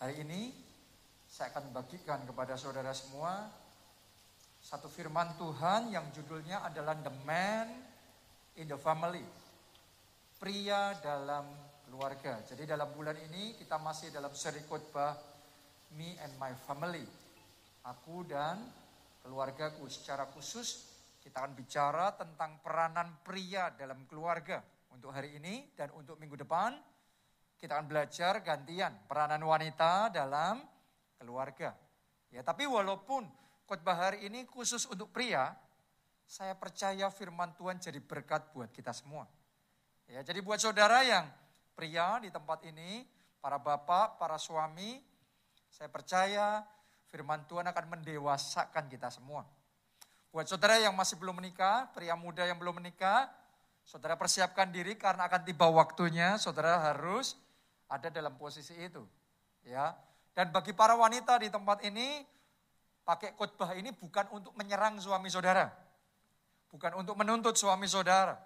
Hari ini saya akan bagikan kepada saudara semua satu firman Tuhan yang judulnya adalah The Man in the Family. Pria dalam keluarga. Jadi dalam bulan ini kita masih dalam seri khotbah Me and My Family. Aku dan keluargaku secara khusus kita akan bicara tentang peranan pria dalam keluarga untuk hari ini dan untuk minggu depan kita akan belajar gantian peranan wanita dalam keluarga. Ya, tapi walaupun khotbah hari ini khusus untuk pria, saya percaya firman Tuhan jadi berkat buat kita semua. Ya, jadi buat saudara yang pria di tempat ini, para bapak, para suami, saya percaya firman Tuhan akan mendewasakan kita semua. Buat saudara yang masih belum menikah, pria muda yang belum menikah, saudara persiapkan diri karena akan tiba waktunya, saudara harus ada dalam posisi itu. Ya. Dan bagi para wanita di tempat ini, pakai khotbah ini bukan untuk menyerang suami saudara. Bukan untuk menuntut suami saudara.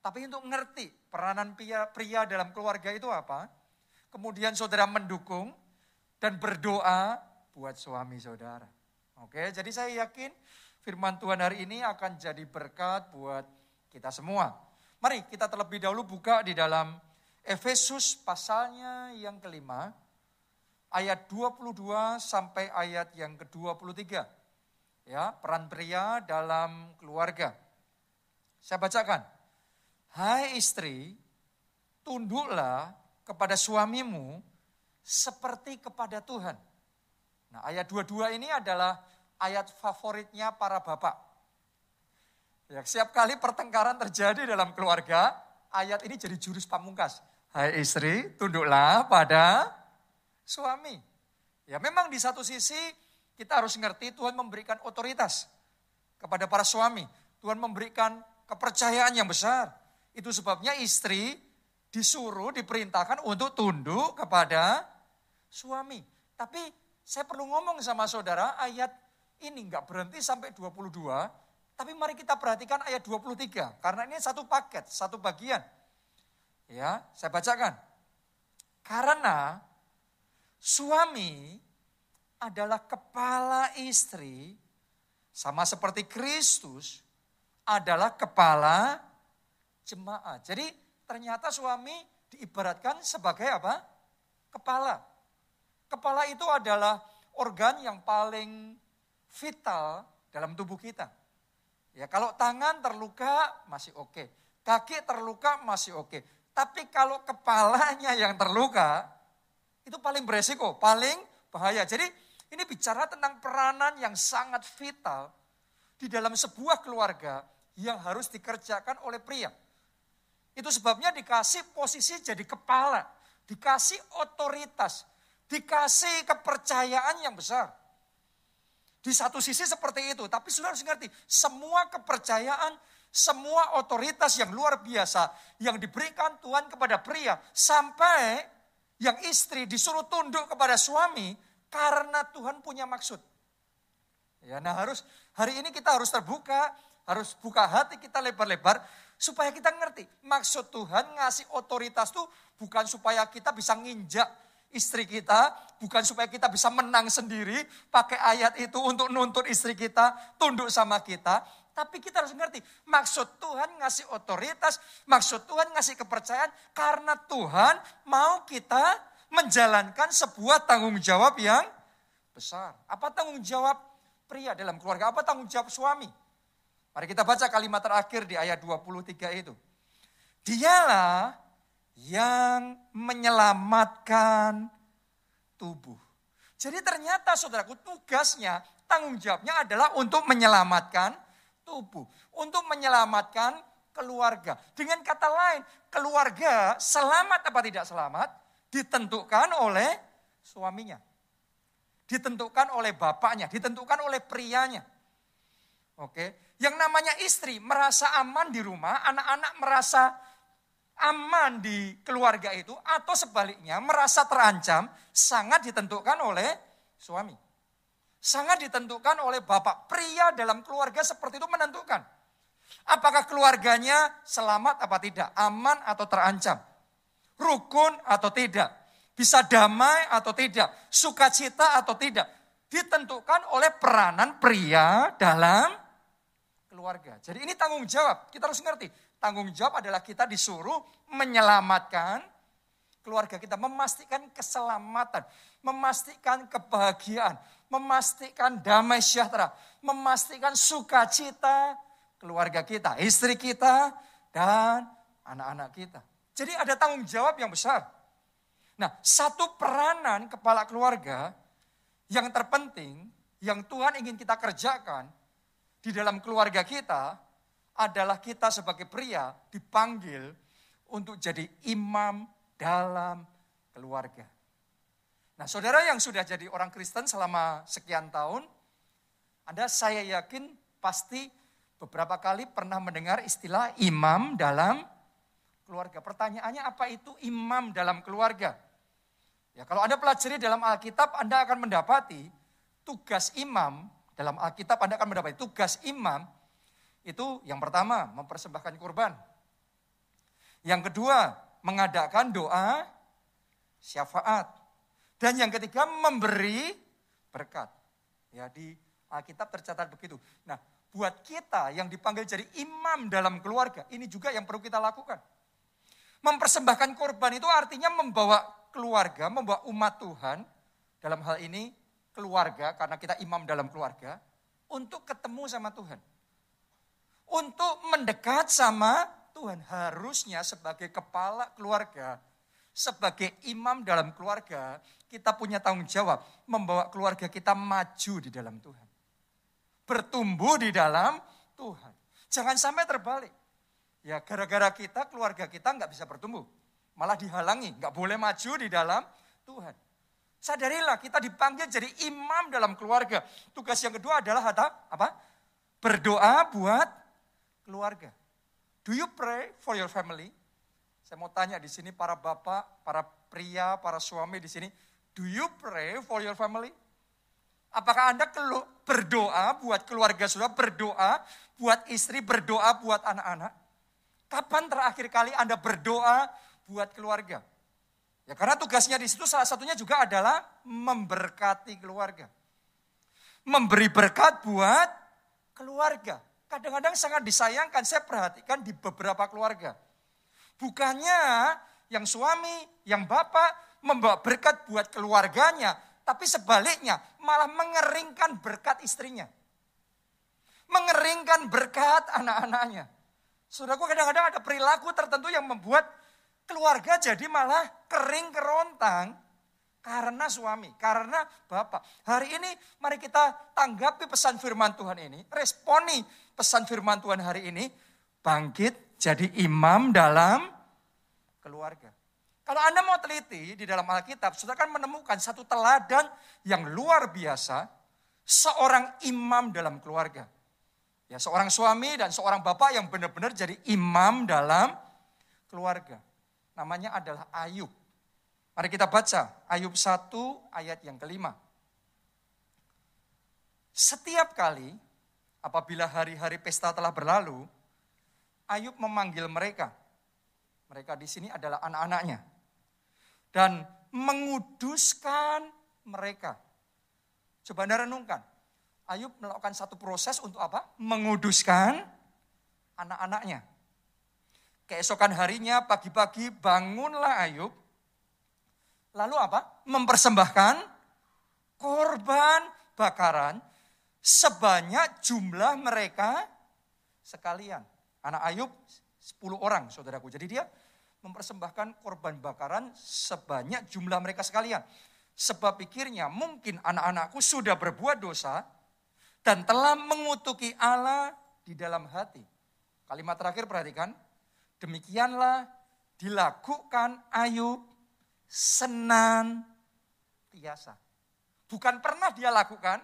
Tapi untuk ngerti peranan pria, pria dalam keluarga itu apa. Kemudian saudara mendukung dan berdoa buat suami saudara. Oke, jadi saya yakin firman Tuhan hari ini akan jadi berkat buat kita semua. Mari kita terlebih dahulu buka di dalam Efesus pasalnya yang kelima, ayat 22 sampai ayat yang ke-23. Ya, peran pria dalam keluarga. Saya bacakan. Hai istri, tunduklah kepada suamimu seperti kepada Tuhan. Nah, ayat 22 ini adalah ayat favoritnya para bapak. Ya, setiap kali pertengkaran terjadi dalam keluarga, ayat ini jadi jurus pamungkas. Hai istri, tunduklah pada suami. Ya memang di satu sisi kita harus ngerti Tuhan memberikan otoritas kepada para suami. Tuhan memberikan kepercayaan yang besar. Itu sebabnya istri disuruh, diperintahkan untuk tunduk kepada suami. Tapi saya perlu ngomong sama saudara, ayat ini nggak berhenti sampai 22, tapi mari kita perhatikan ayat 23, karena ini satu paket, satu bagian. Ya, saya bacakan. Karena suami adalah kepala istri sama seperti Kristus adalah kepala jemaat. Jadi ternyata suami diibaratkan sebagai apa? Kepala. Kepala itu adalah organ yang paling vital dalam tubuh kita. Ya, kalau tangan terluka masih oke, kaki terluka masih oke. Tapi kalau kepalanya yang terluka, itu paling beresiko, paling bahaya. Jadi ini bicara tentang peranan yang sangat vital di dalam sebuah keluarga yang harus dikerjakan oleh pria. Itu sebabnya dikasih posisi jadi kepala, dikasih otoritas, dikasih kepercayaan yang besar. Di satu sisi seperti itu, tapi sudah harus ngerti, semua kepercayaan semua otoritas yang luar biasa yang diberikan Tuhan kepada pria sampai yang istri disuruh tunduk kepada suami karena Tuhan punya maksud. Ya, nah harus hari ini kita harus terbuka, harus buka hati kita lebar-lebar supaya kita ngerti maksud Tuhan ngasih otoritas tuh bukan supaya kita bisa nginjak istri kita, bukan supaya kita bisa menang sendiri pakai ayat itu untuk nuntut istri kita tunduk sama kita, tapi kita harus ngerti, maksud Tuhan ngasih otoritas, maksud Tuhan ngasih kepercayaan karena Tuhan mau kita menjalankan sebuah tanggung jawab yang besar. Apa tanggung jawab pria dalam keluarga? Apa tanggung jawab suami? Mari kita baca kalimat terakhir di ayat 23 itu. Dialah yang menyelamatkan tubuh. Jadi ternyata saudaraku tugasnya, tanggung jawabnya adalah untuk menyelamatkan tubuh untuk menyelamatkan keluarga. Dengan kata lain, keluarga selamat apa tidak selamat ditentukan oleh suaminya. Ditentukan oleh bapaknya, ditentukan oleh prianya. Oke, yang namanya istri merasa aman di rumah, anak-anak merasa aman di keluarga itu atau sebaliknya merasa terancam sangat ditentukan oleh suami. Sangat ditentukan oleh bapak. Pria dalam keluarga seperti itu menentukan. Apakah keluarganya selamat apa tidak, aman atau terancam, rukun atau tidak. bisa damai atau tidak, sukacita atau tidak, ditentukan oleh peranan pria dalam keluarga. Jadi ini tanggung jawab, kita harus ngerti. Tanggung jawab adalah kita disuruh menyelamatkan keluarga kita, memastikan keselamatan, memastikan kebahagiaan, memastikan damai sejahtera, memastikan sukacita keluarga kita, istri kita, dan anak-anak kita. Jadi ada tanggung jawab yang besar. Nah, satu peranan kepala keluarga yang terpenting, yang Tuhan ingin kita kerjakan di dalam keluarga kita adalah kita sebagai pria dipanggil untuk jadi imam dalam keluarga. Nah, saudara yang sudah jadi orang Kristen selama sekian tahun, Anda saya yakin pasti beberapa kali pernah mendengar istilah imam dalam keluarga. Pertanyaannya apa itu imam dalam keluarga? Ya, kalau Anda pelajari dalam Alkitab, Anda akan mendapati tugas imam dalam Alkitab Anda akan mendapati tugas imam itu yang pertama mempersembahkan kurban. Yang kedua, mengadakan doa syafaat. Dan yang ketiga, memberi berkat. Ya, di Alkitab tercatat begitu. Nah, buat kita yang dipanggil jadi imam dalam keluarga, ini juga yang perlu kita lakukan. Mempersembahkan korban itu artinya membawa keluarga, membawa umat Tuhan, dalam hal ini keluarga, karena kita imam dalam keluarga, untuk ketemu sama Tuhan. Untuk mendekat sama Tuhan. Harusnya sebagai kepala keluarga, sebagai imam dalam keluarga, kita punya tanggung jawab membawa keluarga kita maju di dalam Tuhan. Bertumbuh di dalam Tuhan. Jangan sampai terbalik. Ya gara-gara kita, keluarga kita nggak bisa bertumbuh malah dihalangi, nggak boleh maju di dalam Tuhan. Sadarilah kita dipanggil jadi imam dalam keluarga. Tugas yang kedua adalah apa? Berdoa buat keluarga. Do you pray for your family? Saya mau tanya di sini para bapak, para pria, para suami di sini, do you pray for your family? Apakah Anda berdoa buat keluarga sudah berdoa buat istri, berdoa buat anak-anak? Kapan terakhir kali Anda berdoa buat keluarga. Ya karena tugasnya di situ salah satunya juga adalah memberkati keluarga. Memberi berkat buat keluarga. Kadang-kadang sangat disayangkan, saya perhatikan di beberapa keluarga. Bukannya yang suami, yang bapak membawa berkat buat keluarganya, tapi sebaliknya malah mengeringkan berkat istrinya. Mengeringkan berkat anak-anaknya. Saudaraku kadang-kadang ada perilaku tertentu yang membuat keluarga jadi malah kering kerontang karena suami, karena bapak. Hari ini mari kita tanggapi pesan firman Tuhan ini, responi pesan firman Tuhan hari ini, bangkit jadi imam dalam keluarga. Kalau Anda mau teliti di dalam Alkitab, sudah akan menemukan satu teladan yang luar biasa, seorang imam dalam keluarga. Ya, seorang suami dan seorang bapak yang benar-benar jadi imam dalam keluarga namanya adalah Ayub. Mari kita baca Ayub 1 ayat yang kelima. Setiap kali apabila hari-hari pesta telah berlalu, Ayub memanggil mereka. Mereka di sini adalah anak-anaknya. Dan menguduskan mereka. Coba Anda renungkan. Ayub melakukan satu proses untuk apa? Menguduskan anak-anaknya. Keesokan harinya pagi-pagi bangunlah Ayub. Lalu apa? Mempersembahkan korban bakaran sebanyak jumlah mereka sekalian. Anak Ayub 10 orang saudaraku. Jadi dia mempersembahkan korban bakaran sebanyak jumlah mereka sekalian. Sebab pikirnya mungkin anak-anakku sudah berbuat dosa dan telah mengutuki Allah di dalam hati. Kalimat terakhir perhatikan, Demikianlah dilakukan Ayub senantiasa. Bukan pernah dia lakukan,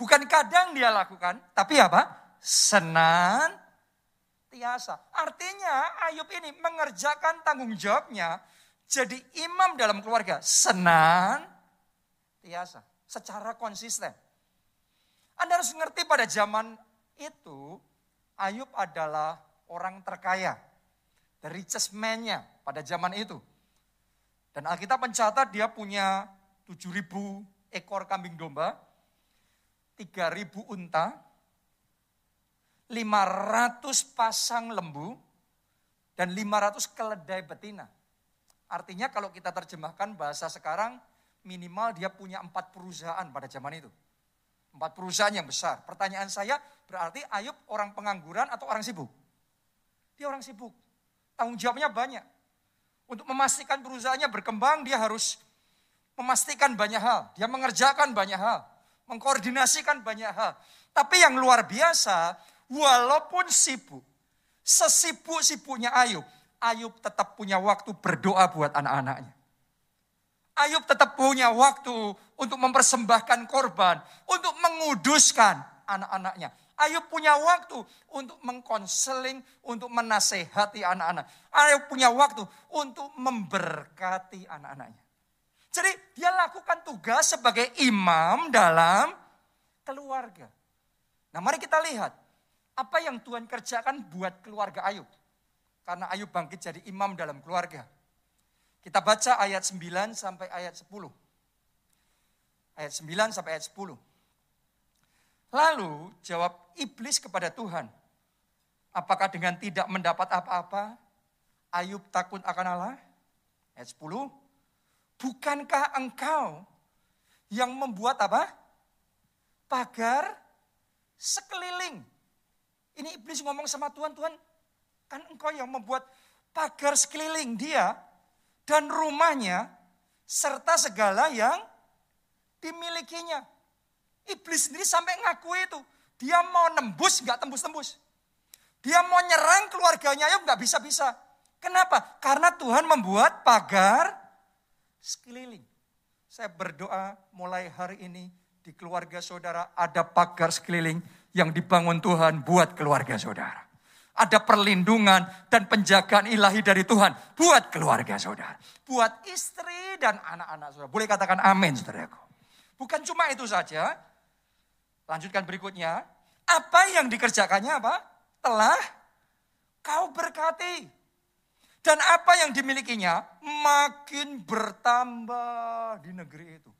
bukan kadang dia lakukan, tapi apa? Senantiasa. Artinya Ayub ini mengerjakan tanggung jawabnya jadi imam dalam keluarga senantiasa, secara konsisten. Anda harus mengerti pada zaman itu Ayub adalah orang terkaya the richest man-nya pada zaman itu. Dan Alkitab mencatat dia punya 7.000 ekor kambing domba, 3.000 unta, 500 pasang lembu, dan 500 keledai betina. Artinya kalau kita terjemahkan bahasa sekarang, minimal dia punya empat perusahaan pada zaman itu. Empat perusahaan yang besar. Pertanyaan saya, berarti Ayub orang pengangguran atau orang sibuk? Dia orang sibuk. Tanggung jawabnya banyak. Untuk memastikan perusahaannya berkembang, dia harus memastikan banyak hal. Dia mengerjakan banyak hal. Mengkoordinasikan banyak hal. Tapi yang luar biasa, walaupun sibuk, sesibuk-sibuknya Ayub, Ayub tetap punya waktu berdoa buat anak-anaknya. Ayub tetap punya waktu untuk mempersembahkan korban, untuk menguduskan anak-anaknya. Ayub punya waktu untuk mengkonseling, untuk menasehati anak-anak. Ayub punya waktu untuk memberkati anak-anaknya. Jadi dia lakukan tugas sebagai imam dalam keluarga. Nah mari kita lihat apa yang Tuhan kerjakan buat keluarga Ayub. Karena Ayub bangkit jadi imam dalam keluarga. Kita baca ayat 9 sampai ayat 10. Ayat 9 sampai ayat 10. Lalu jawab iblis kepada Tuhan, apakah dengan tidak mendapat apa-apa, Ayub takut akan Allah? Ayat 10, bukankah engkau yang membuat apa? Pagar sekeliling. Ini iblis ngomong sama Tuhan, Tuhan kan engkau yang membuat pagar sekeliling dia dan rumahnya serta segala yang dimilikinya. Iblis sendiri sampai ngaku itu. Dia mau nembus, nggak tembus-tembus. Dia mau nyerang keluarganya, ya nggak bisa-bisa. Kenapa? Karena Tuhan membuat pagar sekeliling. Saya berdoa mulai hari ini di keluarga saudara ada pagar sekeliling yang dibangun Tuhan buat keluarga saudara. Ada perlindungan dan penjagaan ilahi dari Tuhan buat keluarga saudara. Buat istri dan anak-anak saudara. Boleh katakan amin saudaraku. Bukan cuma itu saja, Lanjutkan berikutnya. Apa yang dikerjakannya apa? Telah kau berkati. Dan apa yang dimilikinya makin bertambah di negeri itu.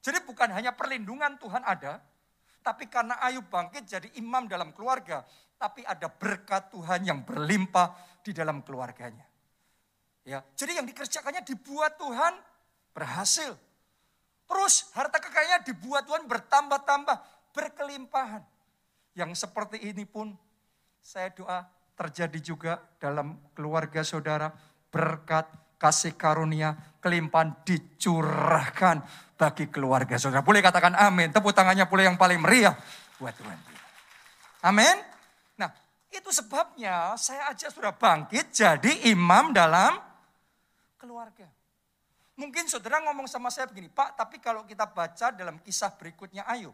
Jadi bukan hanya perlindungan Tuhan ada, tapi karena Ayub bangkit jadi imam dalam keluarga, tapi ada berkat Tuhan yang berlimpah di dalam keluarganya. Ya, jadi yang dikerjakannya dibuat Tuhan berhasil. Terus harta kekayaannya dibuat Tuhan bertambah-tambah berkelimpahan. Yang seperti ini pun saya doa terjadi juga dalam keluarga saudara. Berkat, kasih karunia, kelimpahan dicurahkan bagi keluarga saudara. Boleh katakan amin. Tepuk tangannya boleh yang paling meriah buat Tuhan. Amin. Nah, itu sebabnya saya aja sudah bangkit jadi imam dalam keluarga. Mungkin saudara ngomong sama saya begini, Pak, tapi kalau kita baca dalam kisah berikutnya Ayub,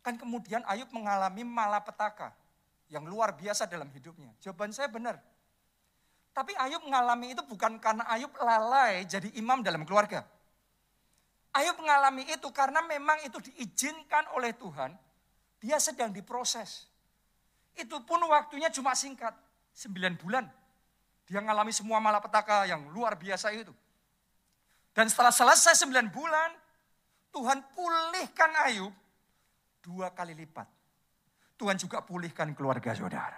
Kan kemudian Ayub mengalami malapetaka yang luar biasa dalam hidupnya. Jawaban saya benar. Tapi Ayub mengalami itu bukan karena Ayub lalai jadi imam dalam keluarga. Ayub mengalami itu karena memang itu diizinkan oleh Tuhan. Dia sedang diproses. Itu pun waktunya cuma singkat. Sembilan bulan. Dia mengalami semua malapetaka yang luar biasa itu. Dan setelah selesai sembilan bulan, Tuhan pulihkan Ayub dua kali lipat. Tuhan juga pulihkan keluarga saudara.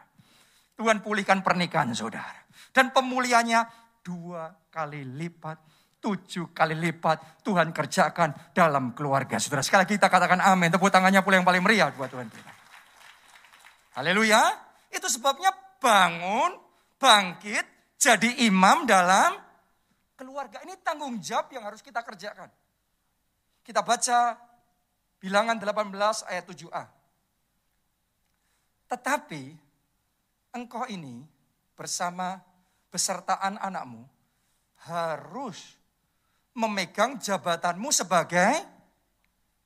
Tuhan pulihkan pernikahan saudara. Dan pemulihannya dua kali lipat, tujuh kali lipat Tuhan kerjakan dalam keluarga saudara. Sekali lagi kita katakan amin. Tepuk tangannya pula yang paling meriah buat Tuhan. Haleluya. Itu sebabnya bangun, bangkit, jadi imam dalam keluarga. Ini tanggung jawab yang harus kita kerjakan. Kita baca Bilangan 18 ayat 7a. Tetapi engkau ini bersama besertaan anakmu harus memegang jabatanmu sebagai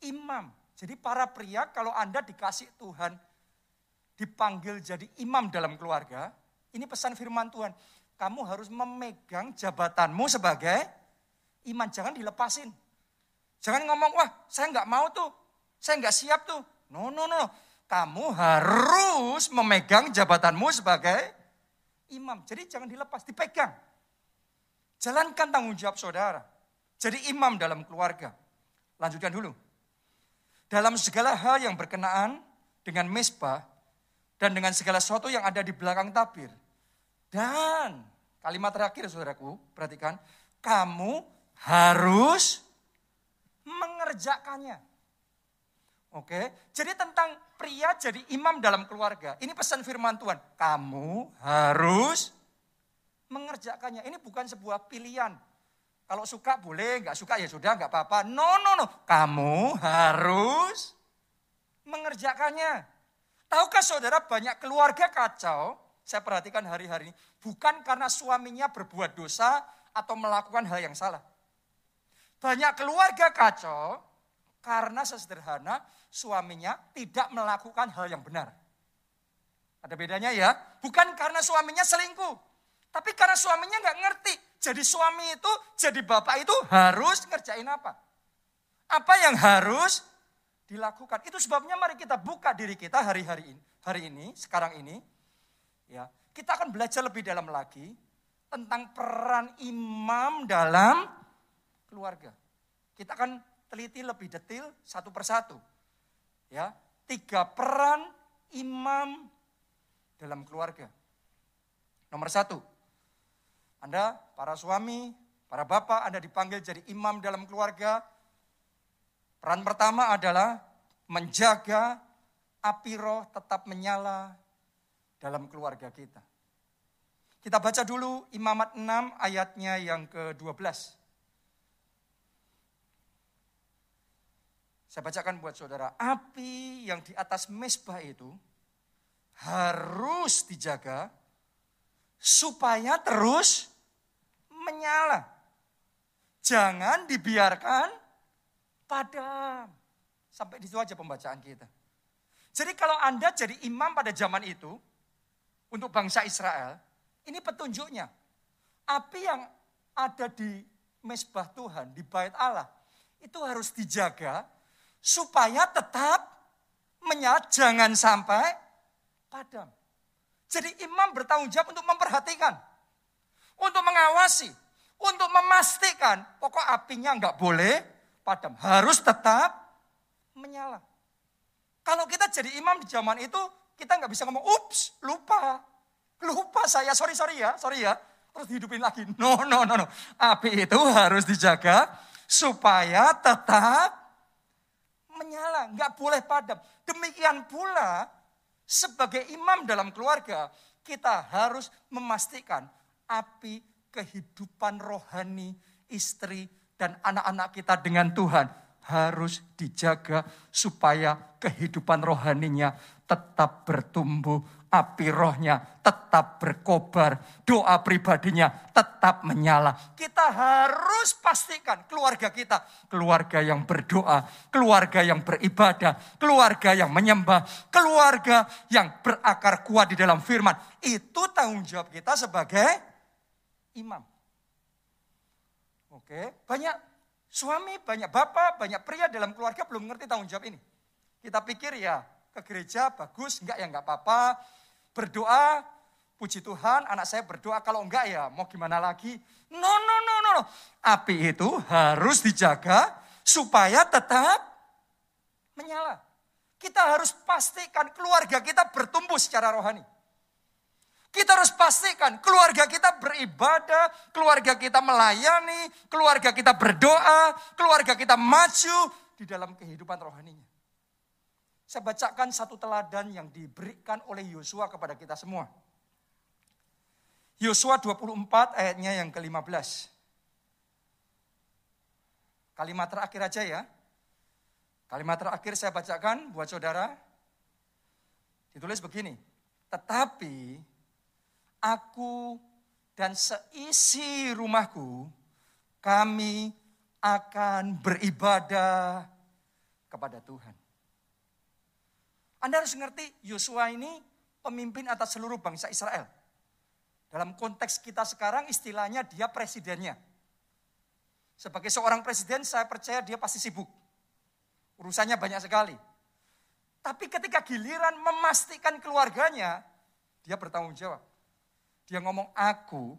imam. Jadi para pria kalau Anda dikasih Tuhan dipanggil jadi imam dalam keluarga, ini pesan firman Tuhan. Kamu harus memegang jabatanmu sebagai iman. Jangan dilepasin. Jangan ngomong, wah saya nggak mau tuh. Saya nggak siap tuh. No, no, no. Kamu harus memegang jabatanmu sebagai imam. Jadi jangan dilepas, dipegang. Jalankan tanggung jawab saudara. Jadi imam dalam keluarga. Lanjutkan dulu. Dalam segala hal yang berkenaan dengan mesbah dan dengan segala sesuatu yang ada di belakang tabir. Dan kalimat terakhir saudaraku, perhatikan. Kamu harus mengerjakannya. Oke, jadi tentang pria jadi imam dalam keluarga. Ini pesan firman Tuhan. Kamu harus mengerjakannya. Ini bukan sebuah pilihan. Kalau suka boleh, nggak suka ya sudah, nggak apa-apa. No, no, no. Kamu harus mengerjakannya. Tahukah saudara banyak keluarga kacau, saya perhatikan hari-hari ini, bukan karena suaminya berbuat dosa atau melakukan hal yang salah. Banyak keluarga kacau karena sesederhana suaminya tidak melakukan hal yang benar. Ada bedanya ya, bukan karena suaminya selingkuh, tapi karena suaminya nggak ngerti. Jadi suami itu, jadi bapak itu harus ngerjain apa? Apa yang harus dilakukan? Itu sebabnya mari kita buka diri kita hari-hari ini, hari ini, sekarang ini, ya kita akan belajar lebih dalam lagi tentang peran imam dalam keluarga. Kita akan teliti lebih detail satu persatu. Ya, tiga peran imam dalam keluarga. Nomor satu, Anda para suami, para bapak, Anda dipanggil jadi imam dalam keluarga. Peran pertama adalah menjaga api roh tetap menyala dalam keluarga kita. Kita baca dulu Imamat 6 ayatnya yang ke-12. Saya bacakan buat saudara. Api yang di atas mesbah itu harus dijaga supaya terus menyala. Jangan dibiarkan padam. Sampai di situ aja pembacaan kita. Jadi kalau Anda jadi imam pada zaman itu, untuk bangsa Israel, ini petunjuknya. Api yang ada di mesbah Tuhan, di bait Allah, itu harus dijaga supaya tetap menyala, jangan sampai padam. Jadi imam bertanggung jawab untuk memperhatikan, untuk mengawasi, untuk memastikan pokok apinya nggak boleh padam, harus tetap menyala. Kalau kita jadi imam di zaman itu, kita nggak bisa ngomong, ups, lupa, lupa saya, sorry sorry ya, sorry ya, terus dihidupin lagi. No, no, no, no. Api itu harus dijaga supaya tetap menyala, nggak boleh padam. Demikian pula sebagai imam dalam keluarga, kita harus memastikan api kehidupan rohani istri dan anak-anak kita dengan Tuhan harus dijaga supaya kehidupan rohaninya tetap bertumbuh api rohnya tetap berkobar, doa pribadinya tetap menyala. Kita harus pastikan keluarga kita, keluarga yang berdoa, keluarga yang beribadah, keluarga yang menyembah, keluarga yang berakar kuat di dalam firman. Itu tanggung jawab kita sebagai imam. Oke, banyak suami, banyak bapak, banyak pria dalam keluarga belum mengerti tanggung jawab ini. Kita pikir ya ke gereja bagus, enggak ya enggak apa-apa berdoa, puji Tuhan, anak saya berdoa, kalau enggak ya mau gimana lagi. No, no, no, no. Api itu harus dijaga supaya tetap menyala. Kita harus pastikan keluarga kita bertumbuh secara rohani. Kita harus pastikan keluarga kita beribadah, keluarga kita melayani, keluarga kita berdoa, keluarga kita maju di dalam kehidupan rohaninya. Saya bacakan satu teladan yang diberikan oleh Yosua kepada kita semua. Yosua 24 ayatnya yang ke-15. Kalimat terakhir aja ya. Kalimat terakhir saya bacakan buat saudara. Ditulis begini. Tetapi aku dan seisi rumahku kami akan beribadah kepada Tuhan. Anda harus ngerti Yosua ini pemimpin atas seluruh bangsa Israel. Dalam konteks kita sekarang istilahnya dia presidennya. Sebagai seorang presiden saya percaya dia pasti sibuk. Urusannya banyak sekali. Tapi ketika giliran memastikan keluarganya, dia bertanggung jawab. Dia ngomong, aku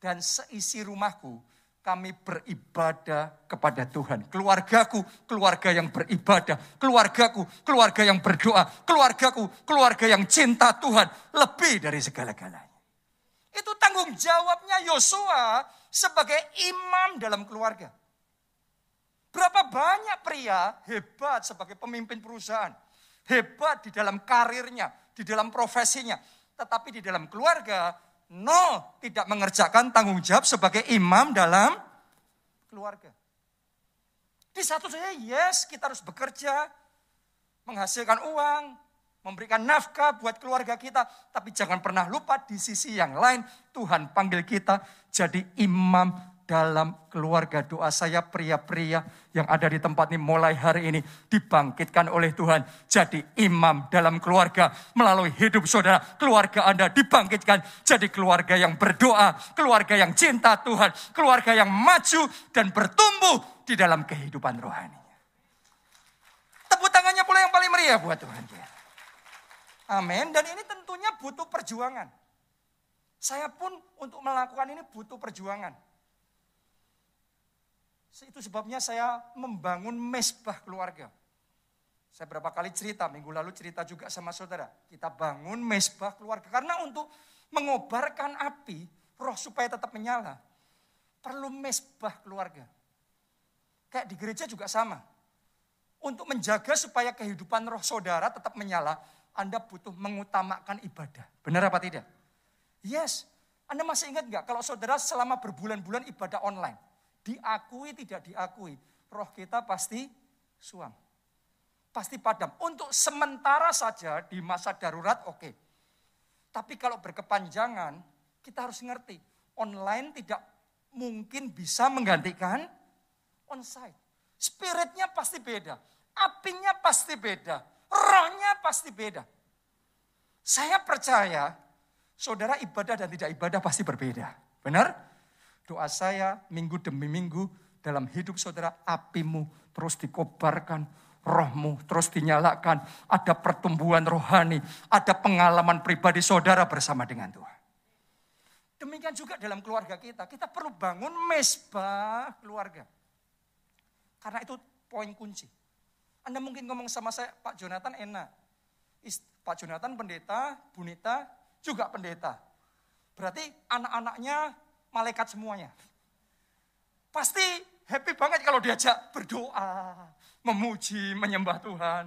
dan seisi rumahku kami beribadah kepada Tuhan. Keluargaku, keluarga yang beribadah. Keluargaku, keluarga yang berdoa. Keluargaku, keluarga yang cinta Tuhan. Lebih dari segala-galanya. Itu tanggung jawabnya Yosua sebagai imam dalam keluarga. Berapa banyak pria hebat sebagai pemimpin perusahaan. Hebat di dalam karirnya, di dalam profesinya. Tetapi di dalam keluarga No, tidak mengerjakan tanggung jawab sebagai imam dalam keluarga. Di satu saya, yes, kita harus bekerja, menghasilkan uang, memberikan nafkah buat keluarga kita. Tapi jangan pernah lupa di sisi yang lain, Tuhan panggil kita jadi imam dalam keluarga. Doa saya pria-pria yang ada di tempat ini mulai hari ini dibangkitkan oleh Tuhan. Jadi imam dalam keluarga melalui hidup saudara. Keluarga Anda dibangkitkan jadi keluarga yang berdoa, keluarga yang cinta Tuhan, keluarga yang maju dan bertumbuh di dalam kehidupan rohani. Tepuk tangannya pula yang paling meriah buat Tuhan. Amin. Dan ini tentunya butuh perjuangan. Saya pun untuk melakukan ini butuh perjuangan. Itu sebabnya saya membangun mesbah keluarga. Saya berapa kali cerita, minggu lalu cerita juga sama saudara. Kita bangun mesbah keluarga. Karena untuk mengobarkan api, roh supaya tetap menyala, perlu mesbah keluarga. Kayak di gereja juga sama. Untuk menjaga supaya kehidupan roh saudara tetap menyala, Anda butuh mengutamakan ibadah. Benar apa tidak? Yes. Anda masih ingat nggak kalau saudara selama berbulan-bulan ibadah online? Diakui tidak diakui, roh kita pasti suam. Pasti padam. Untuk sementara saja di masa darurat oke. Okay. Tapi kalau berkepanjangan, kita harus ngerti, online tidak mungkin bisa menggantikan onsite. Spiritnya pasti beda, apinya pasti beda, rohnya pasti beda. Saya percaya saudara ibadah dan tidak ibadah pasti berbeda. Benar? Doa saya minggu demi minggu dalam hidup saudara apimu terus dikobarkan, rohmu terus dinyalakan, ada pertumbuhan rohani, ada pengalaman pribadi saudara bersama dengan Tuhan. Demikian juga dalam keluarga kita, kita perlu bangun mesbah keluarga. Karena itu poin kunci. Anda mungkin ngomong sama saya, Pak Jonathan enak. Pak Jonathan pendeta, Bunita juga pendeta. Berarti anak-anaknya malaikat semuanya. Pasti happy banget kalau diajak berdoa, memuji, menyembah Tuhan.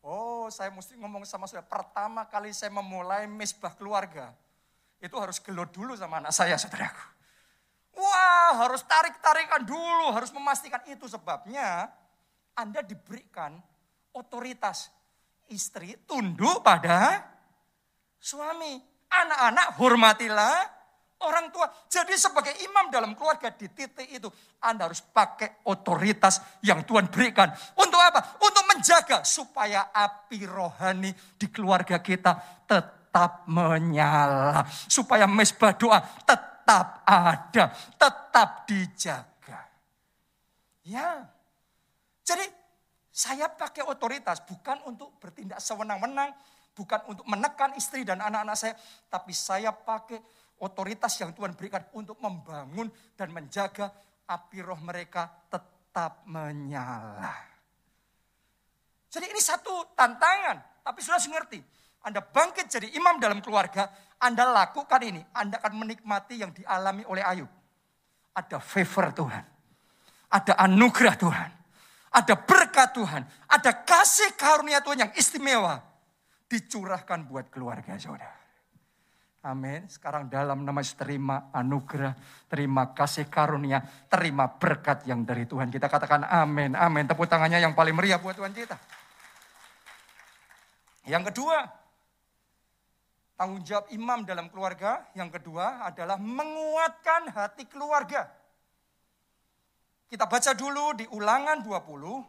Oh, saya mesti ngomong sama saudara. Pertama kali saya memulai mesbah keluarga, itu harus gelot dulu sama anak saya, saudaraku. Wah, harus tarik-tarikan dulu, harus memastikan itu sebabnya Anda diberikan otoritas istri tunduk pada suami. Anak-anak hormatilah orang tua. Jadi sebagai imam dalam keluarga di titik itu, Anda harus pakai otoritas yang Tuhan berikan. Untuk apa? Untuk menjaga supaya api rohani di keluarga kita tetap menyala. Supaya mesbah doa tetap ada, tetap dijaga. Ya, jadi saya pakai otoritas bukan untuk bertindak sewenang-wenang, bukan untuk menekan istri dan anak-anak saya, tapi saya pakai otoritas yang Tuhan berikan untuk membangun dan menjaga api roh mereka tetap menyala. Jadi ini satu tantangan, tapi sudah mengerti. Anda bangkit jadi imam dalam keluarga, Anda lakukan ini, Anda akan menikmati yang dialami oleh Ayub. Ada favor Tuhan, ada anugerah Tuhan, ada berkat Tuhan, ada kasih karunia Tuhan yang istimewa dicurahkan buat keluarga saudara. Amin. Sekarang dalam nama terima anugerah, terima kasih karunia, terima berkat yang dari Tuhan. Kita katakan amin, amin. Tepuk tangannya yang paling meriah buat Tuhan kita. Yang kedua, tanggung jawab imam dalam keluarga. Yang kedua adalah menguatkan hati keluarga. Kita baca dulu di ulangan 20,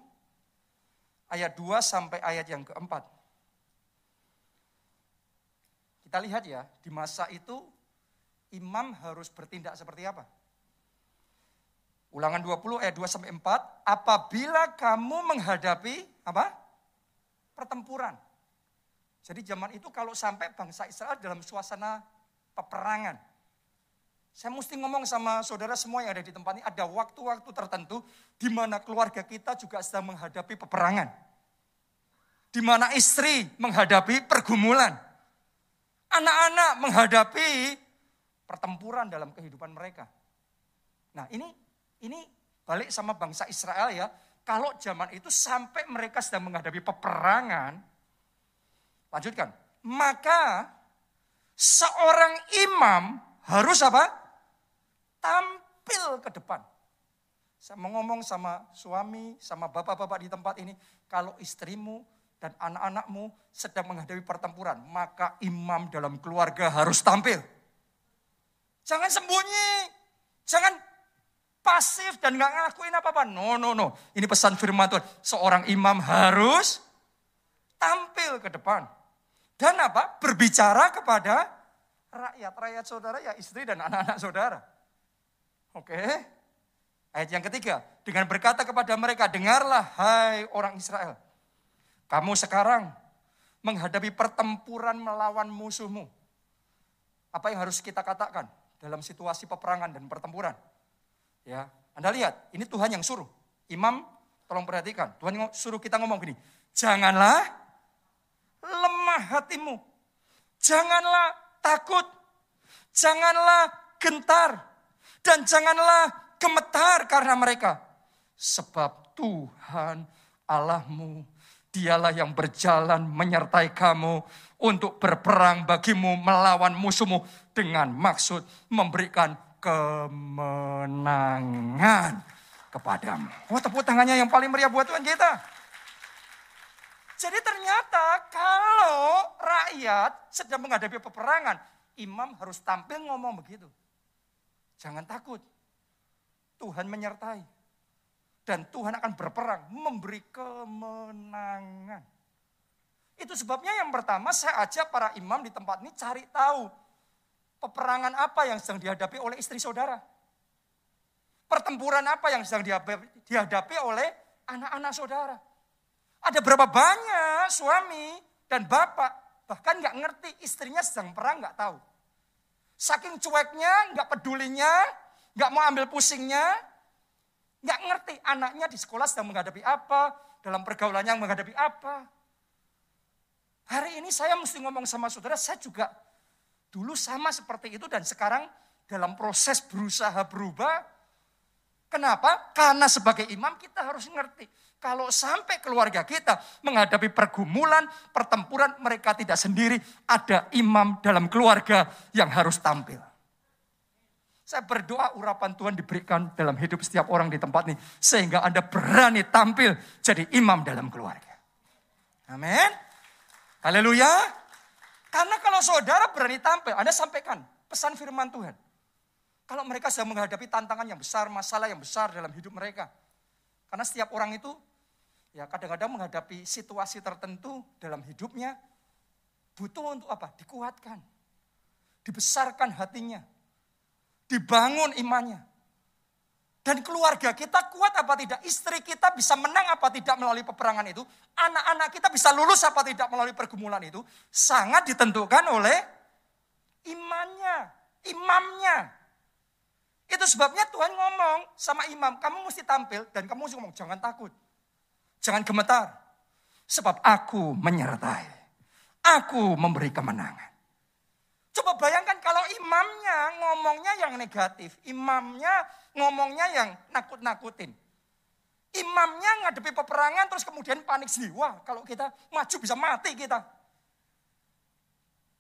ayat 2 sampai ayat yang keempat. Kita lihat ya, di masa itu imam harus bertindak seperti apa? Ulangan 20 ayat 2 sampai 4, apabila kamu menghadapi apa? pertempuran. Jadi zaman itu kalau sampai bangsa Israel dalam suasana peperangan. Saya mesti ngomong sama saudara semua yang ada di tempat ini, ada waktu-waktu tertentu di mana keluarga kita juga sedang menghadapi peperangan. Di mana istri menghadapi pergumulan. Anak-anak menghadapi pertempuran dalam kehidupan mereka. Nah ini ini balik sama bangsa Israel ya. Kalau zaman itu sampai mereka sedang menghadapi peperangan, lanjutkan. Maka seorang imam harus apa? tampil ke depan. Saya mau ngomong sama suami, sama bapak-bapak di tempat ini, kalau istrimu dan anak-anakmu sedang menghadapi pertempuran, maka imam dalam keluarga harus tampil. Jangan sembunyi, jangan pasif dan nggak ngakuin apa-apa. No, no, no. Ini pesan firman Tuhan. Seorang imam harus tampil ke depan. Dan apa? Berbicara kepada rakyat. Rakyat saudara ya istri dan anak-anak saudara. Oke. Ayat yang ketiga, dengan berkata kepada mereka, dengarlah hai orang Israel. Kamu sekarang menghadapi pertempuran melawan musuhmu. Apa yang harus kita katakan dalam situasi peperangan dan pertempuran? Ya, Anda lihat, ini Tuhan yang suruh. Imam, tolong perhatikan. Tuhan suruh kita ngomong gini, janganlah lemah hatimu. Janganlah takut. Janganlah gentar dan janganlah gemetar karena mereka. Sebab Tuhan Allahmu, dialah yang berjalan menyertai kamu untuk berperang bagimu melawan musuhmu dengan maksud memberikan kemenangan kepadamu. Wah tepuk tangannya yang paling meriah buat Tuhan kita. Jadi ternyata kalau rakyat sedang menghadapi peperangan, imam harus tampil ngomong begitu. Jangan takut. Tuhan menyertai. Dan Tuhan akan berperang, memberi kemenangan. Itu sebabnya yang pertama saya ajak para imam di tempat ini cari tahu peperangan apa yang sedang dihadapi oleh istri saudara. Pertempuran apa yang sedang dihadapi oleh anak-anak saudara. Ada berapa banyak suami dan bapak bahkan nggak ngerti istrinya sedang perang nggak tahu. Saking cueknya, nggak pedulinya, nggak mau ambil pusingnya, nggak ngerti anaknya di sekolah sedang menghadapi apa, dalam pergaulannya menghadapi apa. Hari ini saya mesti ngomong sama saudara, saya juga dulu sama seperti itu dan sekarang dalam proses berusaha berubah. Kenapa? Karena sebagai imam kita harus ngerti kalau sampai keluarga kita menghadapi pergumulan, pertempuran, mereka tidak sendiri. Ada imam dalam keluarga yang harus tampil. Saya berdoa urapan Tuhan diberikan dalam hidup setiap orang di tempat ini. Sehingga Anda berani tampil jadi imam dalam keluarga. Amin. Haleluya. Karena kalau saudara berani tampil, Anda sampaikan pesan firman Tuhan. Kalau mereka sedang menghadapi tantangan yang besar, masalah yang besar dalam hidup mereka. Karena setiap orang itu ya kadang-kadang menghadapi situasi tertentu dalam hidupnya butuh untuk apa? Dikuatkan. Dibesarkan hatinya. Dibangun imannya. Dan keluarga kita kuat apa tidak? Istri kita bisa menang apa tidak melalui peperangan itu? Anak-anak kita bisa lulus apa tidak melalui pergumulan itu? Sangat ditentukan oleh imannya, imamnya. Itu sebabnya Tuhan ngomong sama imam, kamu mesti tampil dan kamu mesti ngomong, jangan takut. Jangan gemetar. Sebab aku menyertai. Aku memberi kemenangan. Coba bayangkan kalau imamnya ngomongnya yang negatif. Imamnya ngomongnya yang nakut-nakutin. Imamnya ngadepi peperangan terus kemudian panik sendiri. Wah kalau kita maju bisa mati kita.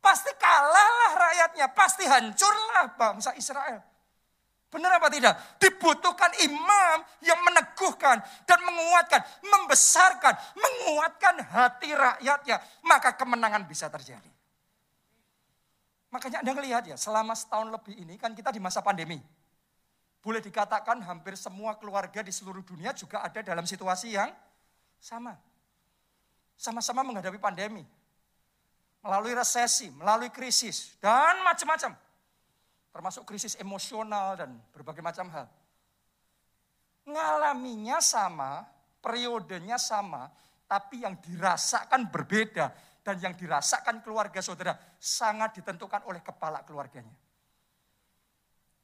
Pasti kalahlah rakyatnya. Pasti hancurlah bangsa Israel. Benar apa tidak? Dibutuhkan imam yang meneguhkan dan menguatkan, membesarkan, menguatkan hati rakyatnya. Maka kemenangan bisa terjadi. Makanya Anda melihat ya, selama setahun lebih ini kan kita di masa pandemi. Boleh dikatakan hampir semua keluarga di seluruh dunia juga ada dalam situasi yang sama. Sama-sama menghadapi pandemi. Melalui resesi, melalui krisis, dan macam-macam termasuk krisis emosional dan berbagai macam hal. Ngalaminya sama, periodenya sama, tapi yang dirasakan berbeda dan yang dirasakan keluarga saudara sangat ditentukan oleh kepala keluarganya.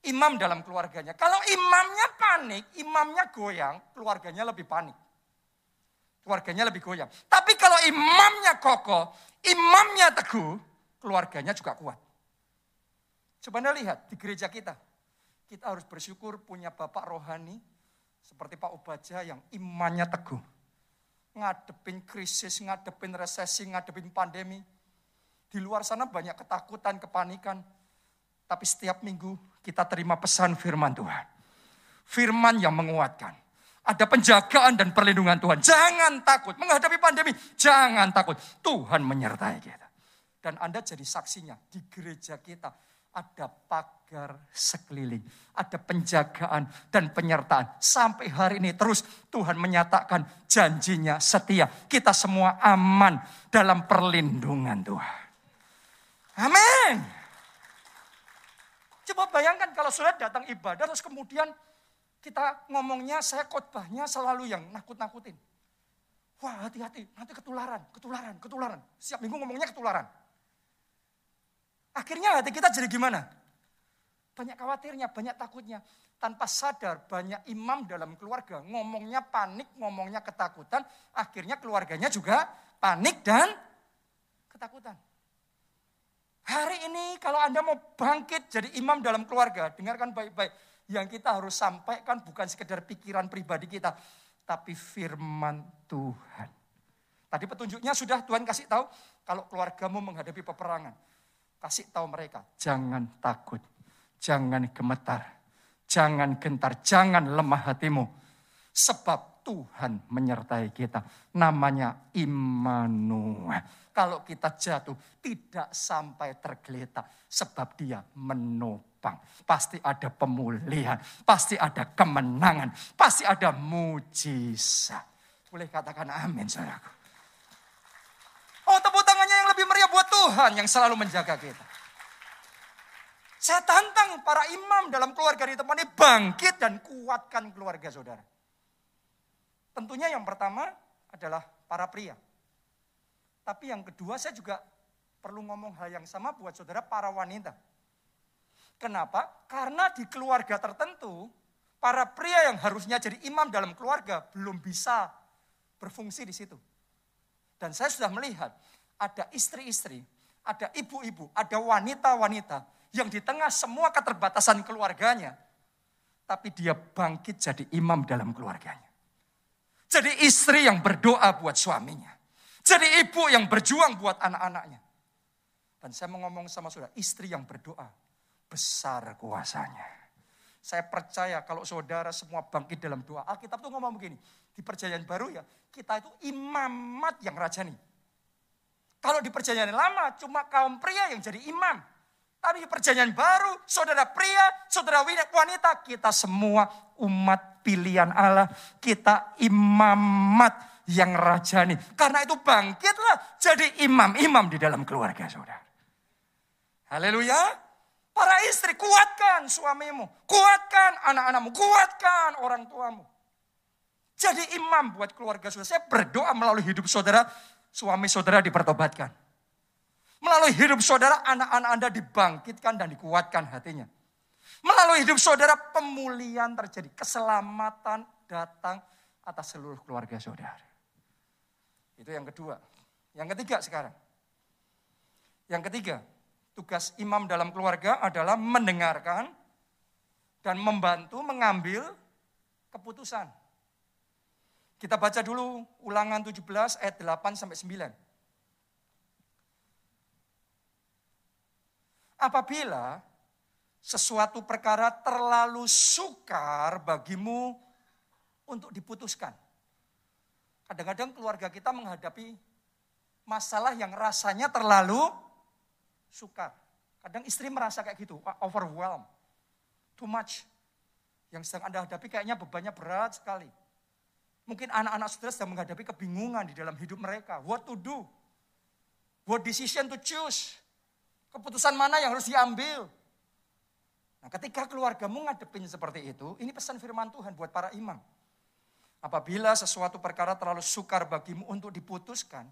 imam dalam keluarganya. Kalau imamnya panik, imamnya goyang, keluarganya lebih panik. Keluarganya lebih goyang. Tapi kalau imamnya kokoh, imamnya teguh, keluarganya juga kuat. Coba anda lihat di gereja kita. Kita harus bersyukur punya bapak rohani seperti Pak Ubaja yang imannya teguh. Ngadepin krisis, ngadepin resesi, ngadepin pandemi. Di luar sana banyak ketakutan, kepanikan. Tapi setiap minggu kita terima pesan firman Tuhan. Firman yang menguatkan. Ada penjagaan dan perlindungan Tuhan. Jangan takut menghadapi pandemi. Jangan takut. Tuhan menyertai kita. Dan Anda jadi saksinya di gereja kita ada pagar sekeliling, ada penjagaan dan penyertaan. Sampai hari ini terus Tuhan menyatakan janjinya setia. Kita semua aman dalam perlindungan Tuhan. Amin. Coba bayangkan kalau sudah datang ibadah terus kemudian kita ngomongnya, saya khotbahnya selalu yang nakut-nakutin. Wah hati-hati, nanti ketularan, ketularan, ketularan. Siap minggu ngomongnya ketularan. Akhirnya hati kita jadi gimana? Banyak khawatirnya, banyak takutnya. Tanpa sadar banyak imam dalam keluarga ngomongnya panik, ngomongnya ketakutan. Akhirnya keluarganya juga panik dan ketakutan. Hari ini kalau Anda mau bangkit jadi imam dalam keluarga, dengarkan baik-baik. Yang kita harus sampaikan bukan sekedar pikiran pribadi kita, tapi firman Tuhan. Tadi petunjuknya sudah Tuhan kasih tahu kalau keluargamu menghadapi peperangan Kasih tahu mereka, jangan takut, jangan gemetar, jangan gentar, jangan lemah hatimu. Sebab Tuhan menyertai kita. Namanya Immanuel. Kalau kita jatuh, tidak sampai tergeletak. Sebab dia menopang. Pasti ada pemulihan, pasti ada kemenangan, pasti ada mujizat. Boleh katakan amin, saudaraku. Oh tepuk buat Tuhan yang selalu menjaga kita. Saya tantang para imam dalam keluarga di tempat ini bangkit dan kuatkan keluarga saudara. Tentunya yang pertama adalah para pria. Tapi yang kedua saya juga perlu ngomong hal yang sama buat saudara para wanita. Kenapa? Karena di keluarga tertentu, para pria yang harusnya jadi imam dalam keluarga belum bisa berfungsi di situ. Dan saya sudah melihat ada istri-istri, ada ibu-ibu, ada wanita-wanita yang di tengah semua keterbatasan keluarganya, tapi dia bangkit jadi imam dalam keluarganya. Jadi istri yang berdoa buat suaminya. Jadi ibu yang berjuang buat anak-anaknya. Dan saya mau ngomong sama saudara, istri yang berdoa besar kuasanya. Saya percaya kalau saudara semua bangkit dalam doa. Alkitab tuh ngomong begini, di perjanjian baru ya, kita itu imamat yang rajani. Kalau di perjanjian lama cuma kaum pria yang jadi imam. Tapi di perjanjian baru, saudara pria, saudara wanita, kita semua umat pilihan Allah. Kita imamat yang rajani. Karena itu bangkitlah jadi imam-imam di dalam keluarga saudara. Haleluya. Para istri, kuatkan suamimu, kuatkan anak-anakmu, kuatkan orang tuamu. Jadi imam buat keluarga saudara. Saya berdoa melalui hidup saudara, suami saudara dipertobatkan. Melalui hidup saudara, anak-anak Anda dibangkitkan dan dikuatkan hatinya. Melalui hidup saudara, pemulihan terjadi. Keselamatan datang atas seluruh keluarga saudara. Itu yang kedua. Yang ketiga sekarang. Yang ketiga, Tugas imam dalam keluarga adalah mendengarkan dan membantu mengambil keputusan. Kita baca dulu ulangan 17 ayat 8 sampai 9. Apabila sesuatu perkara terlalu sukar bagimu untuk diputuskan. Kadang-kadang keluarga kita menghadapi masalah yang rasanya terlalu sukar. Kadang istri merasa kayak gitu, overwhelmed, too much. Yang sedang Anda hadapi kayaknya bebannya berat sekali. Mungkin anak-anak saudara sedang menghadapi kebingungan di dalam hidup mereka. What to do? What decision to choose? Keputusan mana yang harus diambil? Nah ketika keluargamu ngadepin seperti itu, ini pesan firman Tuhan buat para imam. Apabila sesuatu perkara terlalu sukar bagimu untuk diputuskan,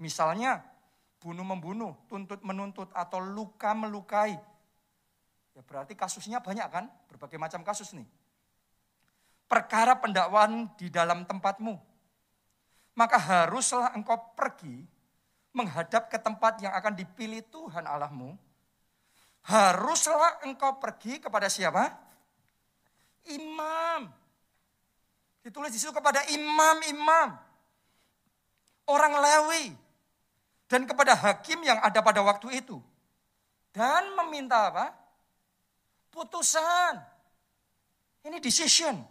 misalnya bunuh membunuh, tuntut menuntut, atau luka melukai. Ya berarti kasusnya banyak kan? Berbagai macam kasus nih. Perkara pendakwaan di dalam tempatmu. Maka haruslah engkau pergi menghadap ke tempat yang akan dipilih Tuhan Allahmu. Haruslah engkau pergi kepada siapa? Imam. Ditulis di situ kepada imam-imam. Orang Lewi. Dan kepada hakim yang ada pada waktu itu. Dan meminta apa? putusan. Ini decision.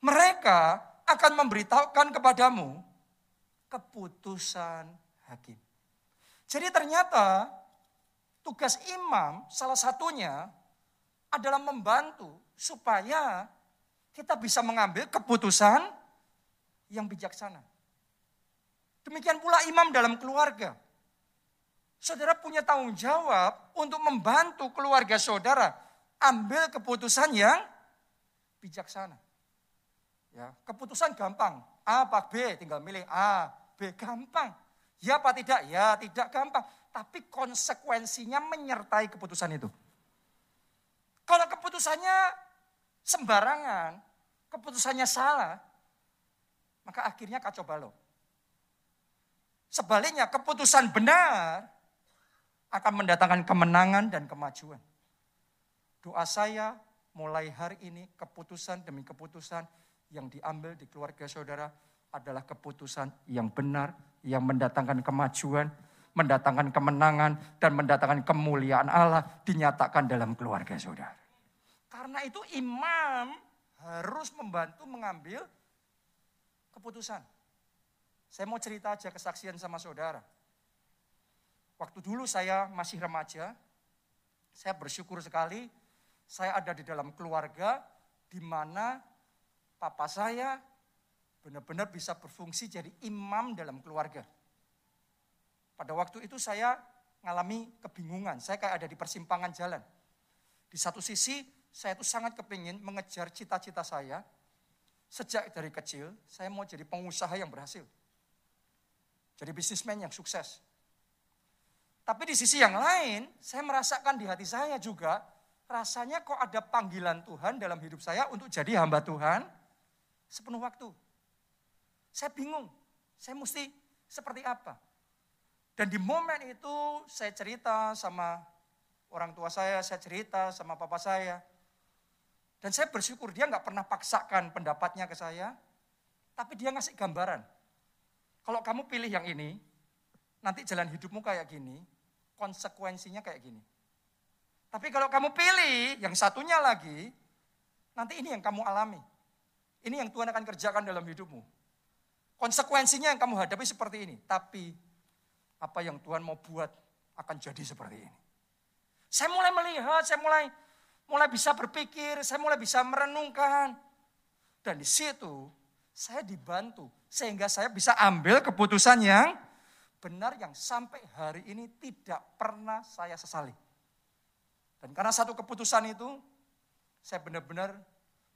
Mereka akan memberitahukan kepadamu keputusan hakim. Jadi ternyata tugas imam salah satunya adalah membantu supaya kita bisa mengambil keputusan yang bijaksana. Demikian pula imam dalam keluarga. Saudara punya tanggung jawab untuk membantu keluarga saudara ambil keputusan yang bijaksana. Ya, keputusan gampang. A apa B, tinggal milih A, B gampang. Ya apa tidak? Ya tidak gampang. Tapi konsekuensinya menyertai keputusan itu. Kalau keputusannya sembarangan, keputusannya salah, maka akhirnya kacau balau. Sebaliknya keputusan benar akan mendatangkan kemenangan dan kemajuan. Doa saya mulai hari ini keputusan demi keputusan yang diambil di keluarga saudara adalah keputusan yang benar, yang mendatangkan kemajuan, mendatangkan kemenangan, dan mendatangkan kemuliaan Allah dinyatakan dalam keluarga saudara. Karena itu imam harus membantu mengambil keputusan. Saya mau cerita aja kesaksian sama saudara. Waktu dulu saya masih remaja, saya bersyukur sekali saya ada di dalam keluarga di mana papa saya benar-benar bisa berfungsi jadi imam dalam keluarga. Pada waktu itu saya mengalami kebingungan, saya kayak ada di persimpangan jalan. Di satu sisi saya itu sangat kepingin mengejar cita-cita saya. Sejak dari kecil saya mau jadi pengusaha yang berhasil. Jadi bisnismen yang sukses. Tapi di sisi yang lain, saya merasakan di hati saya juga rasanya kok ada panggilan Tuhan dalam hidup saya untuk jadi hamba Tuhan sepenuh waktu. Saya bingung, saya mesti seperti apa. Dan di momen itu saya cerita sama orang tua saya, saya cerita sama papa saya. Dan saya bersyukur dia nggak pernah paksakan pendapatnya ke saya, tapi dia ngasih gambaran. Kalau kamu pilih yang ini, nanti jalan hidupmu kayak gini, konsekuensinya kayak gini. Tapi kalau kamu pilih yang satunya lagi, nanti ini yang kamu alami. Ini yang Tuhan akan kerjakan dalam hidupmu. Konsekuensinya yang kamu hadapi seperti ini. Tapi apa yang Tuhan mau buat akan jadi seperti ini. Saya mulai melihat, saya mulai mulai bisa berpikir, saya mulai bisa merenungkan. Dan di situ saya dibantu sehingga saya bisa ambil keputusan yang benar yang sampai hari ini tidak pernah saya sesali. Dan karena satu keputusan itu, saya benar-benar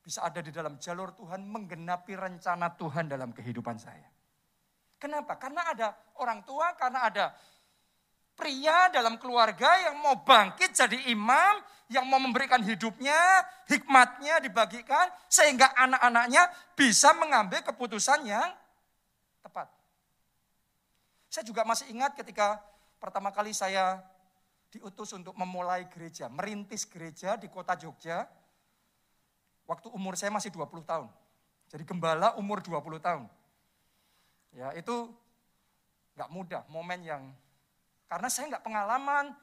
bisa ada di dalam jalur Tuhan, menggenapi rencana Tuhan dalam kehidupan saya. Kenapa? Karena ada orang tua, karena ada pria dalam keluarga yang mau bangkit jadi imam, yang mau memberikan hidupnya, hikmatnya dibagikan, sehingga anak-anaknya bisa mengambil keputusan yang tepat. Saya juga masih ingat ketika pertama kali saya diutus untuk memulai gereja, merintis gereja di kota Jogja. Waktu umur saya masih 20 tahun. Jadi gembala umur 20 tahun. Ya itu nggak mudah, momen yang karena saya nggak pengalaman,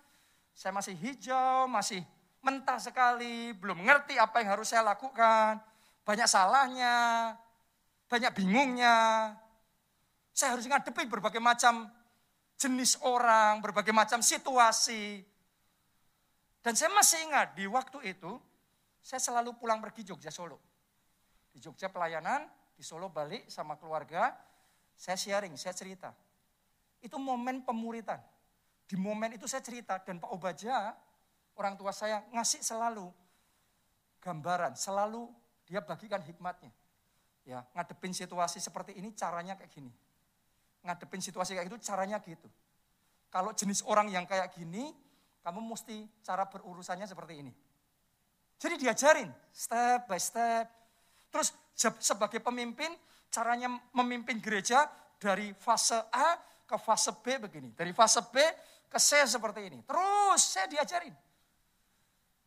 saya masih hijau, masih mentah sekali, belum ngerti apa yang harus saya lakukan, banyak salahnya, banyak bingungnya. Saya harus ngadepi berbagai macam jenis orang, berbagai macam situasi. Dan saya masih ingat di waktu itu, saya selalu pulang pergi Jogja Solo. Di Jogja pelayanan, di Solo balik sama keluarga, saya sharing, saya cerita. Itu momen pemuritan. Di momen itu saya cerita, dan Pak Obaja, orang tua saya ngasih selalu gambaran, selalu dia bagikan hikmatnya. Ya, ngadepin situasi seperti ini caranya kayak gini ngadepin situasi kayak gitu caranya gitu. Kalau jenis orang yang kayak gini, kamu mesti cara berurusannya seperti ini. Jadi diajarin step by step. Terus sebagai pemimpin, caranya memimpin gereja dari fase A ke fase B begini. Dari fase B ke C seperti ini. Terus saya diajarin.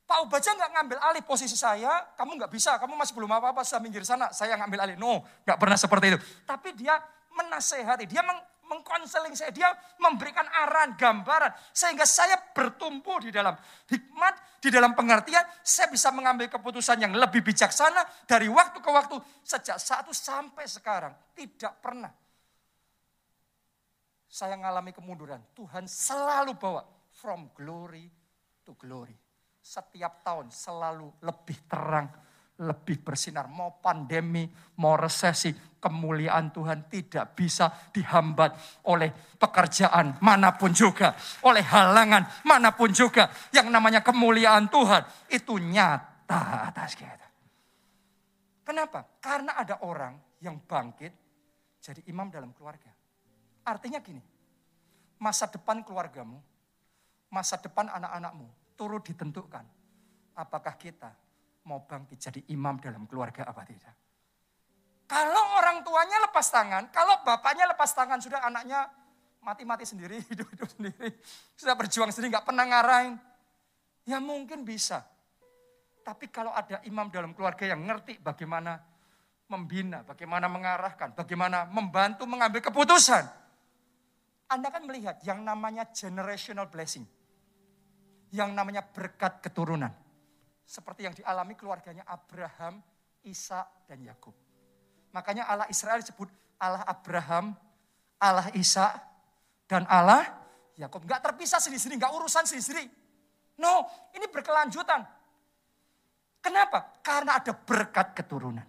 Pak Ubaja nggak ngambil alih posisi saya, kamu nggak bisa, kamu masih belum apa-apa, saya minggir sana, saya ngambil alih. No, nggak pernah seperti itu. Tapi dia menasehati, dia meng, mengkonseling saya, dia memberikan arahan, gambaran, sehingga saya bertumbuh di dalam hikmat, di dalam pengertian, saya bisa mengambil keputusan yang lebih bijaksana dari waktu ke waktu, sejak satu sampai sekarang. Tidak pernah saya mengalami kemunduran. Tuhan selalu bawa from glory to glory setiap tahun selalu lebih terang, lebih bersinar. Mau pandemi, mau resesi, kemuliaan Tuhan tidak bisa dihambat oleh pekerjaan mana pun juga. Oleh halangan mana pun juga. Yang namanya kemuliaan Tuhan itu nyata atas kita. Kenapa? Karena ada orang yang bangkit jadi imam dalam keluarga. Artinya gini, masa depan keluargamu, masa depan anak-anakmu, turut ditentukan apakah kita mau bangkit jadi imam dalam keluarga apa tidak. Kalau orang tuanya lepas tangan, kalau bapaknya lepas tangan, sudah anaknya mati-mati sendiri, hidup-hidup sendiri, sudah berjuang sendiri, nggak pernah ngarahin. Ya mungkin bisa. Tapi kalau ada imam dalam keluarga yang ngerti bagaimana membina, bagaimana mengarahkan, bagaimana membantu mengambil keputusan. Anda kan melihat yang namanya generational blessing yang namanya berkat keturunan. Seperti yang dialami keluarganya Abraham, Isa, dan Yakub. Makanya Allah Israel disebut Allah Abraham, Allah Isa, dan Allah Yakub. Enggak terpisah sendiri-sendiri, enggak urusan sendiri-sendiri. No, ini berkelanjutan. Kenapa? Karena ada berkat keturunan.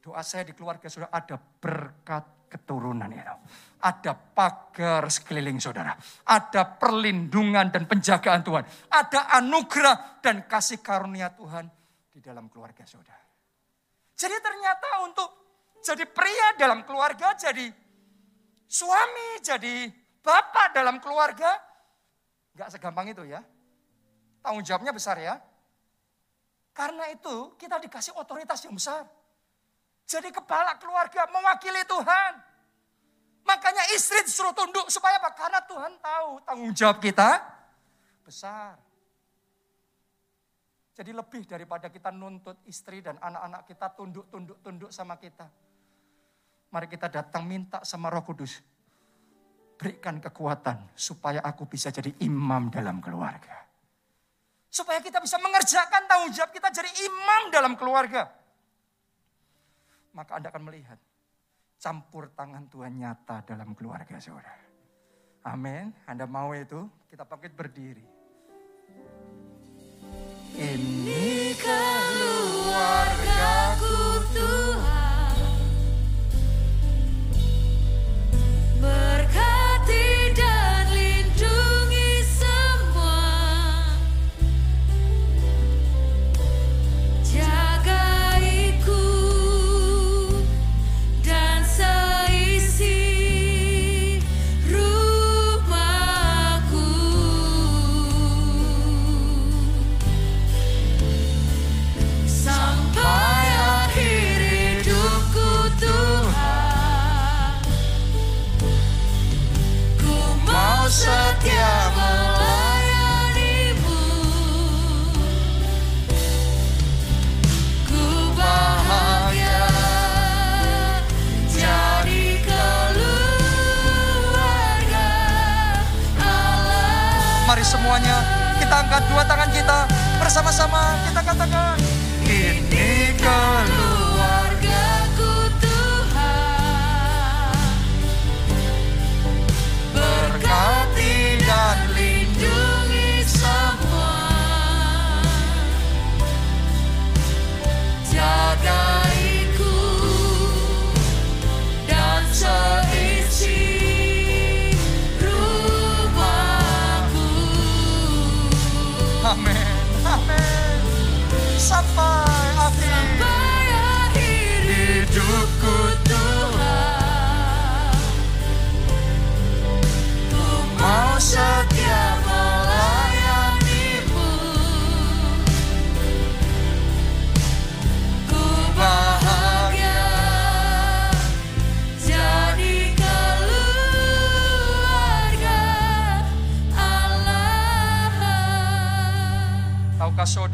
Doa saya di keluarga sudah ada berkat keturunan itu. Ada pagar sekeliling saudara. Ada perlindungan dan penjagaan Tuhan. Ada anugerah dan kasih karunia Tuhan di dalam keluarga saudara. Jadi ternyata untuk jadi pria dalam keluarga, jadi suami, jadi bapak dalam keluarga, nggak segampang itu ya. Tanggung jawabnya besar ya. Karena itu kita dikasih otoritas yang besar. Jadi kepala keluarga mewakili Tuhan. Makanya istri disuruh tunduk supaya apa? Karena Tuhan tahu tanggung jawab kita besar. Jadi lebih daripada kita nuntut istri dan anak-anak kita tunduk, tunduk, tunduk sama kita. Mari kita datang minta sama roh kudus. Berikan kekuatan supaya aku bisa jadi imam dalam keluarga. Supaya kita bisa mengerjakan tanggung jawab kita jadi imam dalam keluarga maka Anda akan melihat campur tangan Tuhan nyata dalam keluarga saudara. Amin. Anda mau itu? Kita bangkit berdiri. Ini angkat dua tangan kita bersama-sama. Kita katakan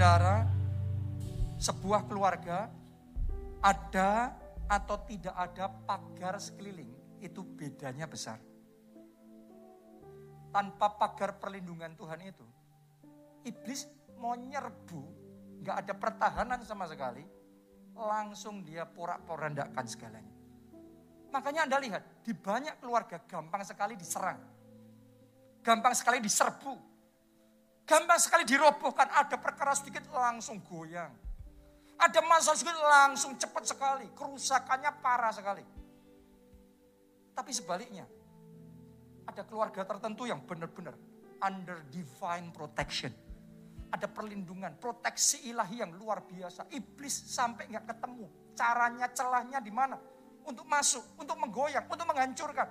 saudara, sebuah keluarga ada atau tidak ada pagar sekeliling itu bedanya besar. Tanpa pagar perlindungan Tuhan itu, iblis mau nyerbu, nggak ada pertahanan sama sekali, langsung dia porak-porandakan segalanya. Makanya Anda lihat, di banyak keluarga gampang sekali diserang. Gampang sekali diserbu. Gampang sekali dirobohkan, ada perkara sedikit langsung goyang. Ada masalah sedikit langsung cepat sekali, kerusakannya parah sekali. Tapi sebaliknya, ada keluarga tertentu yang benar-benar under divine protection. Ada perlindungan, proteksi ilahi yang luar biasa. Iblis sampai nggak ketemu. Caranya, celahnya di mana? Untuk masuk, untuk menggoyang, untuk menghancurkan.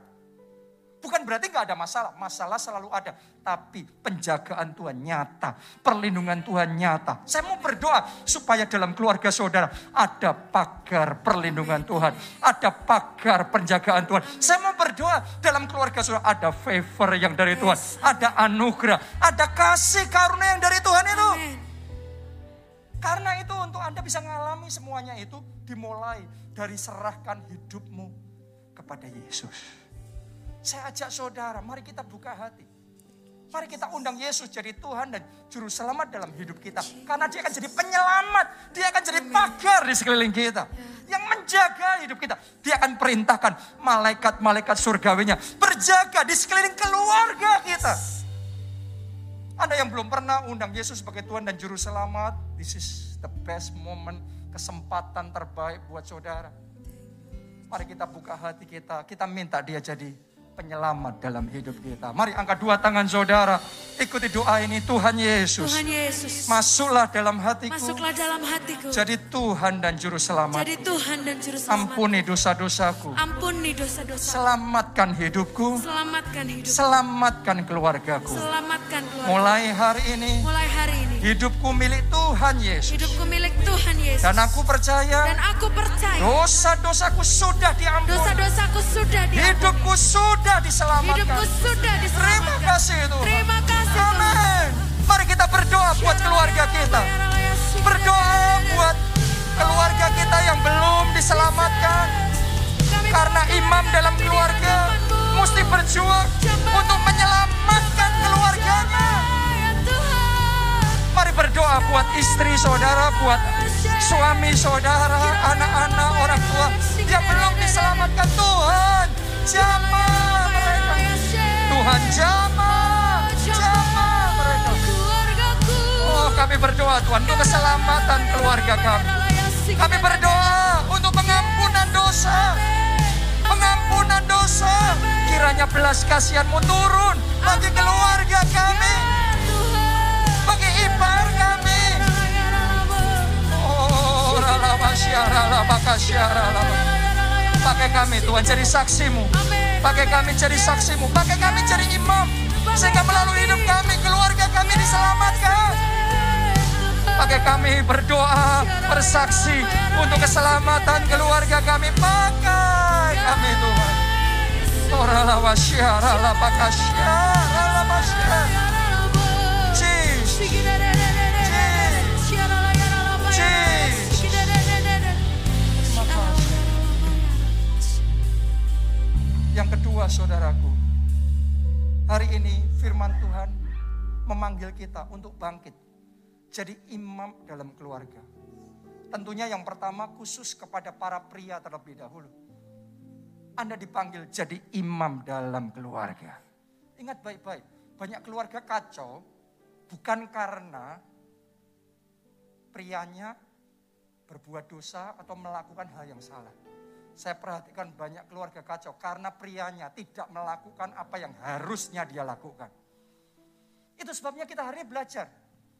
Bukan berarti nggak ada masalah, masalah selalu ada. Tapi penjagaan Tuhan nyata, perlindungan Tuhan nyata. Saya mau berdoa supaya dalam keluarga saudara ada pagar perlindungan Tuhan, ada pagar penjagaan Tuhan. Saya mau berdoa dalam keluarga saudara ada favor yang dari Tuhan, ada anugerah, ada kasih karunia yang dari Tuhan itu. Karena itu untuk Anda bisa mengalami semuanya itu dimulai dari serahkan hidupmu kepada Yesus. Saya ajak saudara, mari kita buka hati. Mari kita undang Yesus jadi Tuhan dan Juru Selamat dalam hidup kita. Karena dia akan jadi penyelamat. Dia akan jadi pagar di sekeliling kita. Yang menjaga hidup kita. Dia akan perintahkan malaikat-malaikat surgawinya. Berjaga di sekeliling keluarga kita. Anda yang belum pernah undang Yesus sebagai Tuhan dan Juru Selamat. This is the best moment. Kesempatan terbaik buat saudara. Mari kita buka hati kita. Kita minta dia jadi penyelamat dalam hidup kita. Mari angkat dua tangan saudara. Ikuti doa ini Tuhan Yesus. Tuhan Yesus. Masuklah dalam hatiku. Masuklah dalam hatiku. Jadi Tuhan dan Juru Selamat. Jadi Tuhan dan Juru Selamat. Ampuni dosa-dosaku. Ampuni dosa-dosa. Selamatkan hidupku. Selamatkan hidup. Selamatkan keluargaku. Selamatkan keluarga. Mulai hari ini. Mulai hari ini. Hidupku milik Tuhan Yesus. Hidupku milik Tuhan Yesus. Dan aku percaya. Dan aku percaya. Dosa-dosaku sudah diampuni. Dosa-dosaku sudah diampuni. Hidupku sudah diselamatkan. Hidupku sudah diselamatkan. Terima kasih Tuhan. Terima kasih Tuhan. Amin. Mari kita berdoa buat keluarga kita. Berdoa buat keluarga kita yang belum diselamatkan. Karena imam dalam keluarga mesti berjuang untuk menyelamatkan keluarganya. Mari berdoa buat istri saudara, buat suami saudara, anak-anak, orang tua yang belum diselamatkan Tuhan. Mereka. Tuhan jamah, jamah mereka. Oh kami berdoa Tuhan untuk keselamatan keluarga kami. Kami berdoa untuk pengampunan dosa. Pengampunan dosa. Kiranya belas kasihanmu turun bagi keluarga kami. Bagi ipar kami. Oh, ralaba syaralaba kasyaralaba. Pakai kami Tuhan jadi saksimu. Pakai kami jadi saksimu. Pakai kami jadi imam. Sehingga melalui hidup kami, keluarga kami diselamatkan. Pakai kami berdoa, bersaksi untuk keselamatan keluarga kami. Pakai kami Tuhan. Orala wasyara la bakasyara la Yang kedua saudaraku, hari ini firman Tuhan memanggil kita untuk bangkit. Jadi imam dalam keluarga. Tentunya yang pertama khusus kepada para pria terlebih dahulu. Anda dipanggil jadi imam dalam keluarga. Ingat baik-baik, banyak keluarga kacau bukan karena prianya berbuat dosa atau melakukan hal yang salah. Saya perhatikan banyak keluarga kacau karena prianya tidak melakukan apa yang harusnya dia lakukan. Itu sebabnya kita hari ini belajar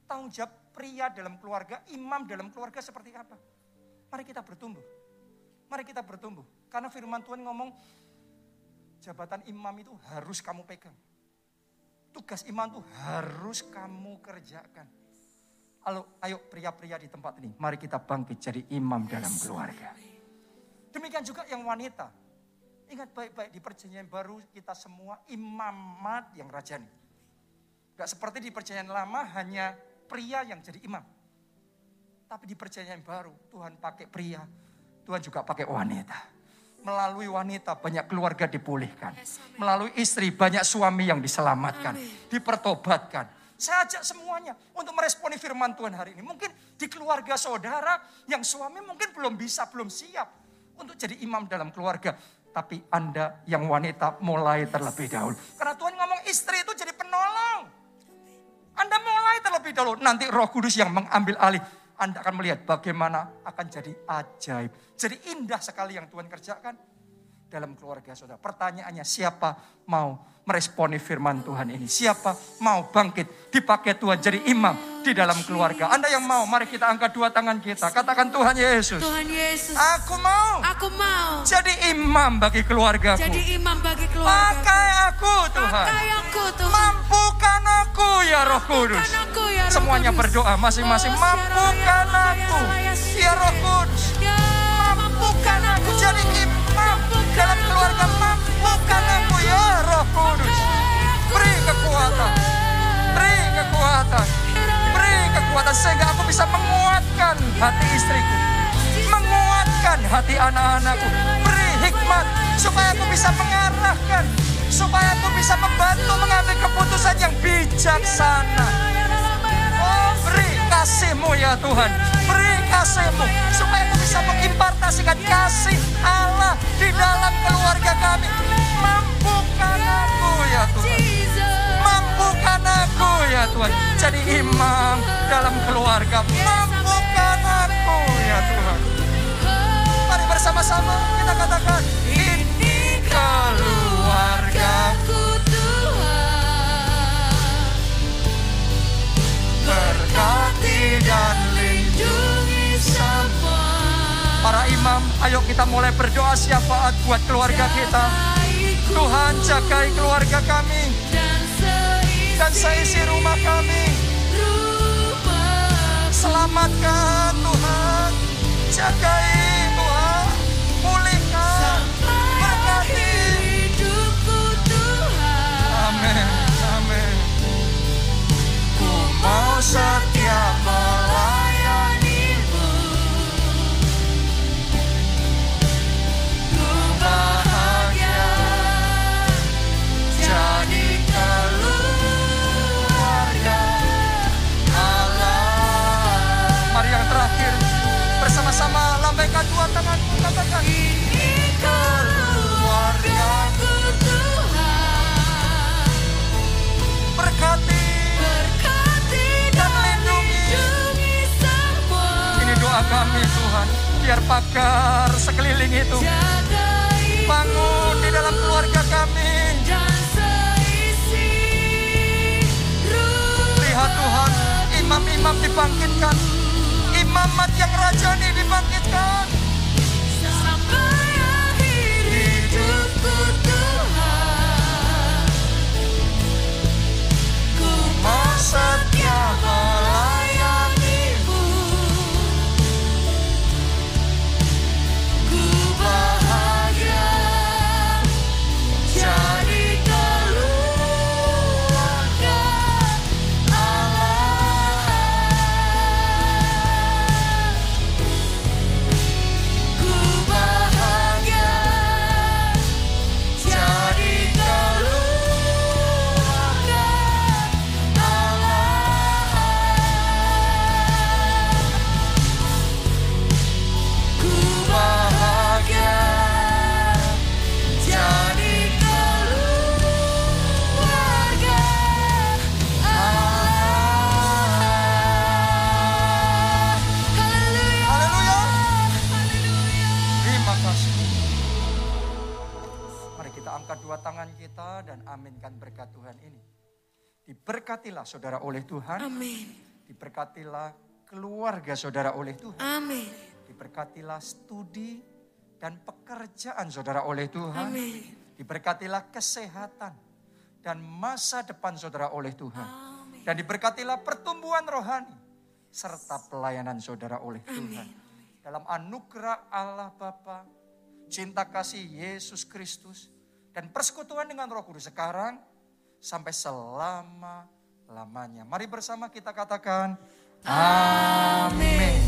tanggung jawab pria dalam keluarga, imam dalam keluarga seperti apa. Mari kita bertumbuh. Mari kita bertumbuh. Karena firman Tuhan ngomong jabatan imam itu harus kamu pegang. Tugas imam itu harus kamu kerjakan. Halo, ayo pria-pria di tempat ini, mari kita bangkit jadi imam dalam keluarga. Demikian juga yang wanita. Ingat baik-baik di perjanjian baru kita semua imamat yang rajani. Gak seperti di perjanjian lama hanya pria yang jadi imam. Tapi di perjanjian baru Tuhan pakai pria, Tuhan juga pakai wanita. Melalui wanita banyak keluarga dipulihkan. Yes. Melalui istri banyak suami yang diselamatkan, Amin. dipertobatkan. Saya ajak semuanya untuk meresponi firman Tuhan hari ini. Mungkin di keluarga saudara yang suami mungkin belum bisa, belum siap untuk jadi imam dalam keluarga. Tapi Anda yang wanita mulai terlebih dahulu. Karena Tuhan ngomong istri itu jadi penolong. Anda mulai terlebih dahulu. Nanti roh kudus yang mengambil alih. Anda akan melihat bagaimana akan jadi ajaib. Jadi indah sekali yang Tuhan kerjakan dalam keluarga saudara. Pertanyaannya siapa mau meresponi firman Tuhan ini? Siapa mau bangkit dipakai Tuhan jadi imam di dalam keluarga? Anda yang mau, mari kita angkat dua tangan kita. Katakan Tuhan Yesus, Tuhan Yesus, aku mau aku mau jadi imam bagi keluargaku. jadi imam bagi keluarga. Pakai aku Tuhan. Pakai aku Tuhan. Mampukan aku ya roh kudus. Mampukan aku ya Roh Semuanya Kudus. berdoa masing-masing. Mampukan aku ya, roh kudus. Mampukan aku jadi imam dalam keluarga. Mampukan aku ya roh kudus. Beri kekuatan. Beri kekuatan. Beri kekuatan sehingga aku bisa menguatkan hati istriku. Menguatkan hati anak-anakku. Beri hikmat supaya aku bisa mengarahkan. Supaya aku bisa membantu mengambil keputusan yang bijaksana. Oh beri kasihmu ya Tuhan. Beri kasihmu. Supaya aku bisa mengimpartasikan kasih kami. Mampukan aku ya Tuhan. Mampukan aku ya Tuhan. Jadi imam dalam keluarga. Mampukan aku ya Tuhan. Mari bersama-sama kita katakan. Ini keluargaku berkati dan lindungi semua. Para imam, ayo kita mulai berdoa syafaat buat keluarga kita. Tuhan jagai keluarga kami dan seisi rumah kami. Selamatkan Tuhan, jagai Tuhan, pulihkan, berkati. Amin, amin. Ku mau setia Biar pagar sekeliling itu bangun di dalam keluarga kami. Lihat Tuhan, imam-imam dibangkitkan. Imamat yang rajani dibangkitkan. Saudara oleh Tuhan. Amin. Diberkatilah keluarga saudara oleh Tuhan. Amin. Diberkatilah studi dan pekerjaan saudara oleh Tuhan. Amin. Diberkatilah kesehatan dan masa depan saudara oleh Tuhan. Amin. Dan diberkatilah pertumbuhan rohani serta pelayanan saudara oleh Tuhan. Dalam anugerah Allah Bapa, cinta kasih Yesus Kristus, dan persekutuan dengan Roh Kudus sekarang sampai selama lamanya. Mari bersama kita katakan amin.